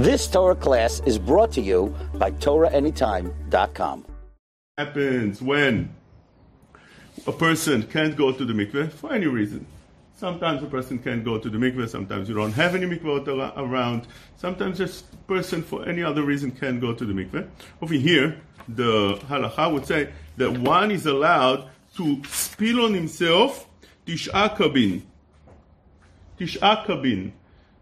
This Torah class is brought to you by TorahAnytime.com. Happens when a person can't go to the mikveh for any reason. Sometimes a person can't go to the mikveh, sometimes you don't have any mikveh around, sometimes a person for any other reason can't go to the mikveh. Over here, the halacha would say that one is allowed to spill on himself tish'a kabin.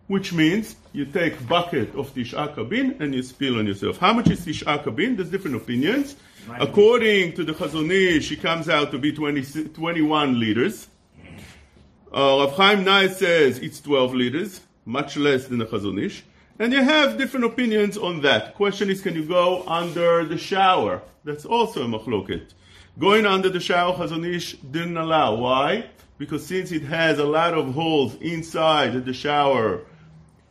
Which means you take bucket of tish'a kabin and you spill on yourself. How much is tish'a kabin? There's different opinions. According to the Chazon Ish, it comes out to be 20, 21 liters. Uh, Rav Chaim Na'eh says it's 12 liters, much less than the Chazon Ish. And you have different opinions on that. Question is, can you go under the shower? That's also a machloket. Going under the shower, Chazon Ish didn't allow. Why? Because since it has a lot of holes inside the shower,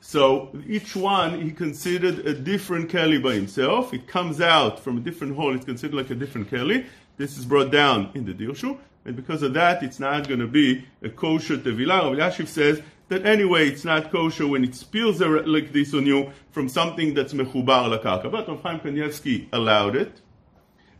so each one he considered a different keli by himself. It comes out from a different hole. It's considered like a different keli. This is brought down in the dirshu. And because of that, it's not going to be a kosher tevilah. Rav Yashiv says that anyway, it's not kosher when it spills like this on you from something that's mechubar lakarka. But Rav Chaim Kanievsky allowed it,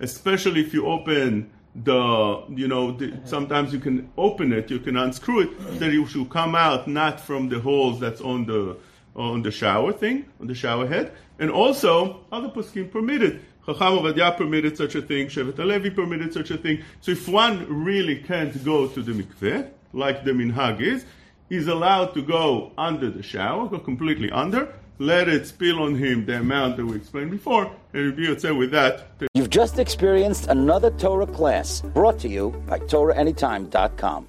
especially if you open the, you know, the, sometimes you can open it, you can unscrew it, then it should come out not from the holes that's on the on the shower thing, on the shower head, and also other poskim permitted. Chacham Ovadia permitted such a thing, Shevet HaLevi permitted such a thing. So if one really can't go to the mikveh, like the minhag is, he's allowed to go under the shower, go completely under, let it spill on him the amount that we explained before, and be okay with that. You've just experienced another Torah class brought to you by TorahAnytime.com.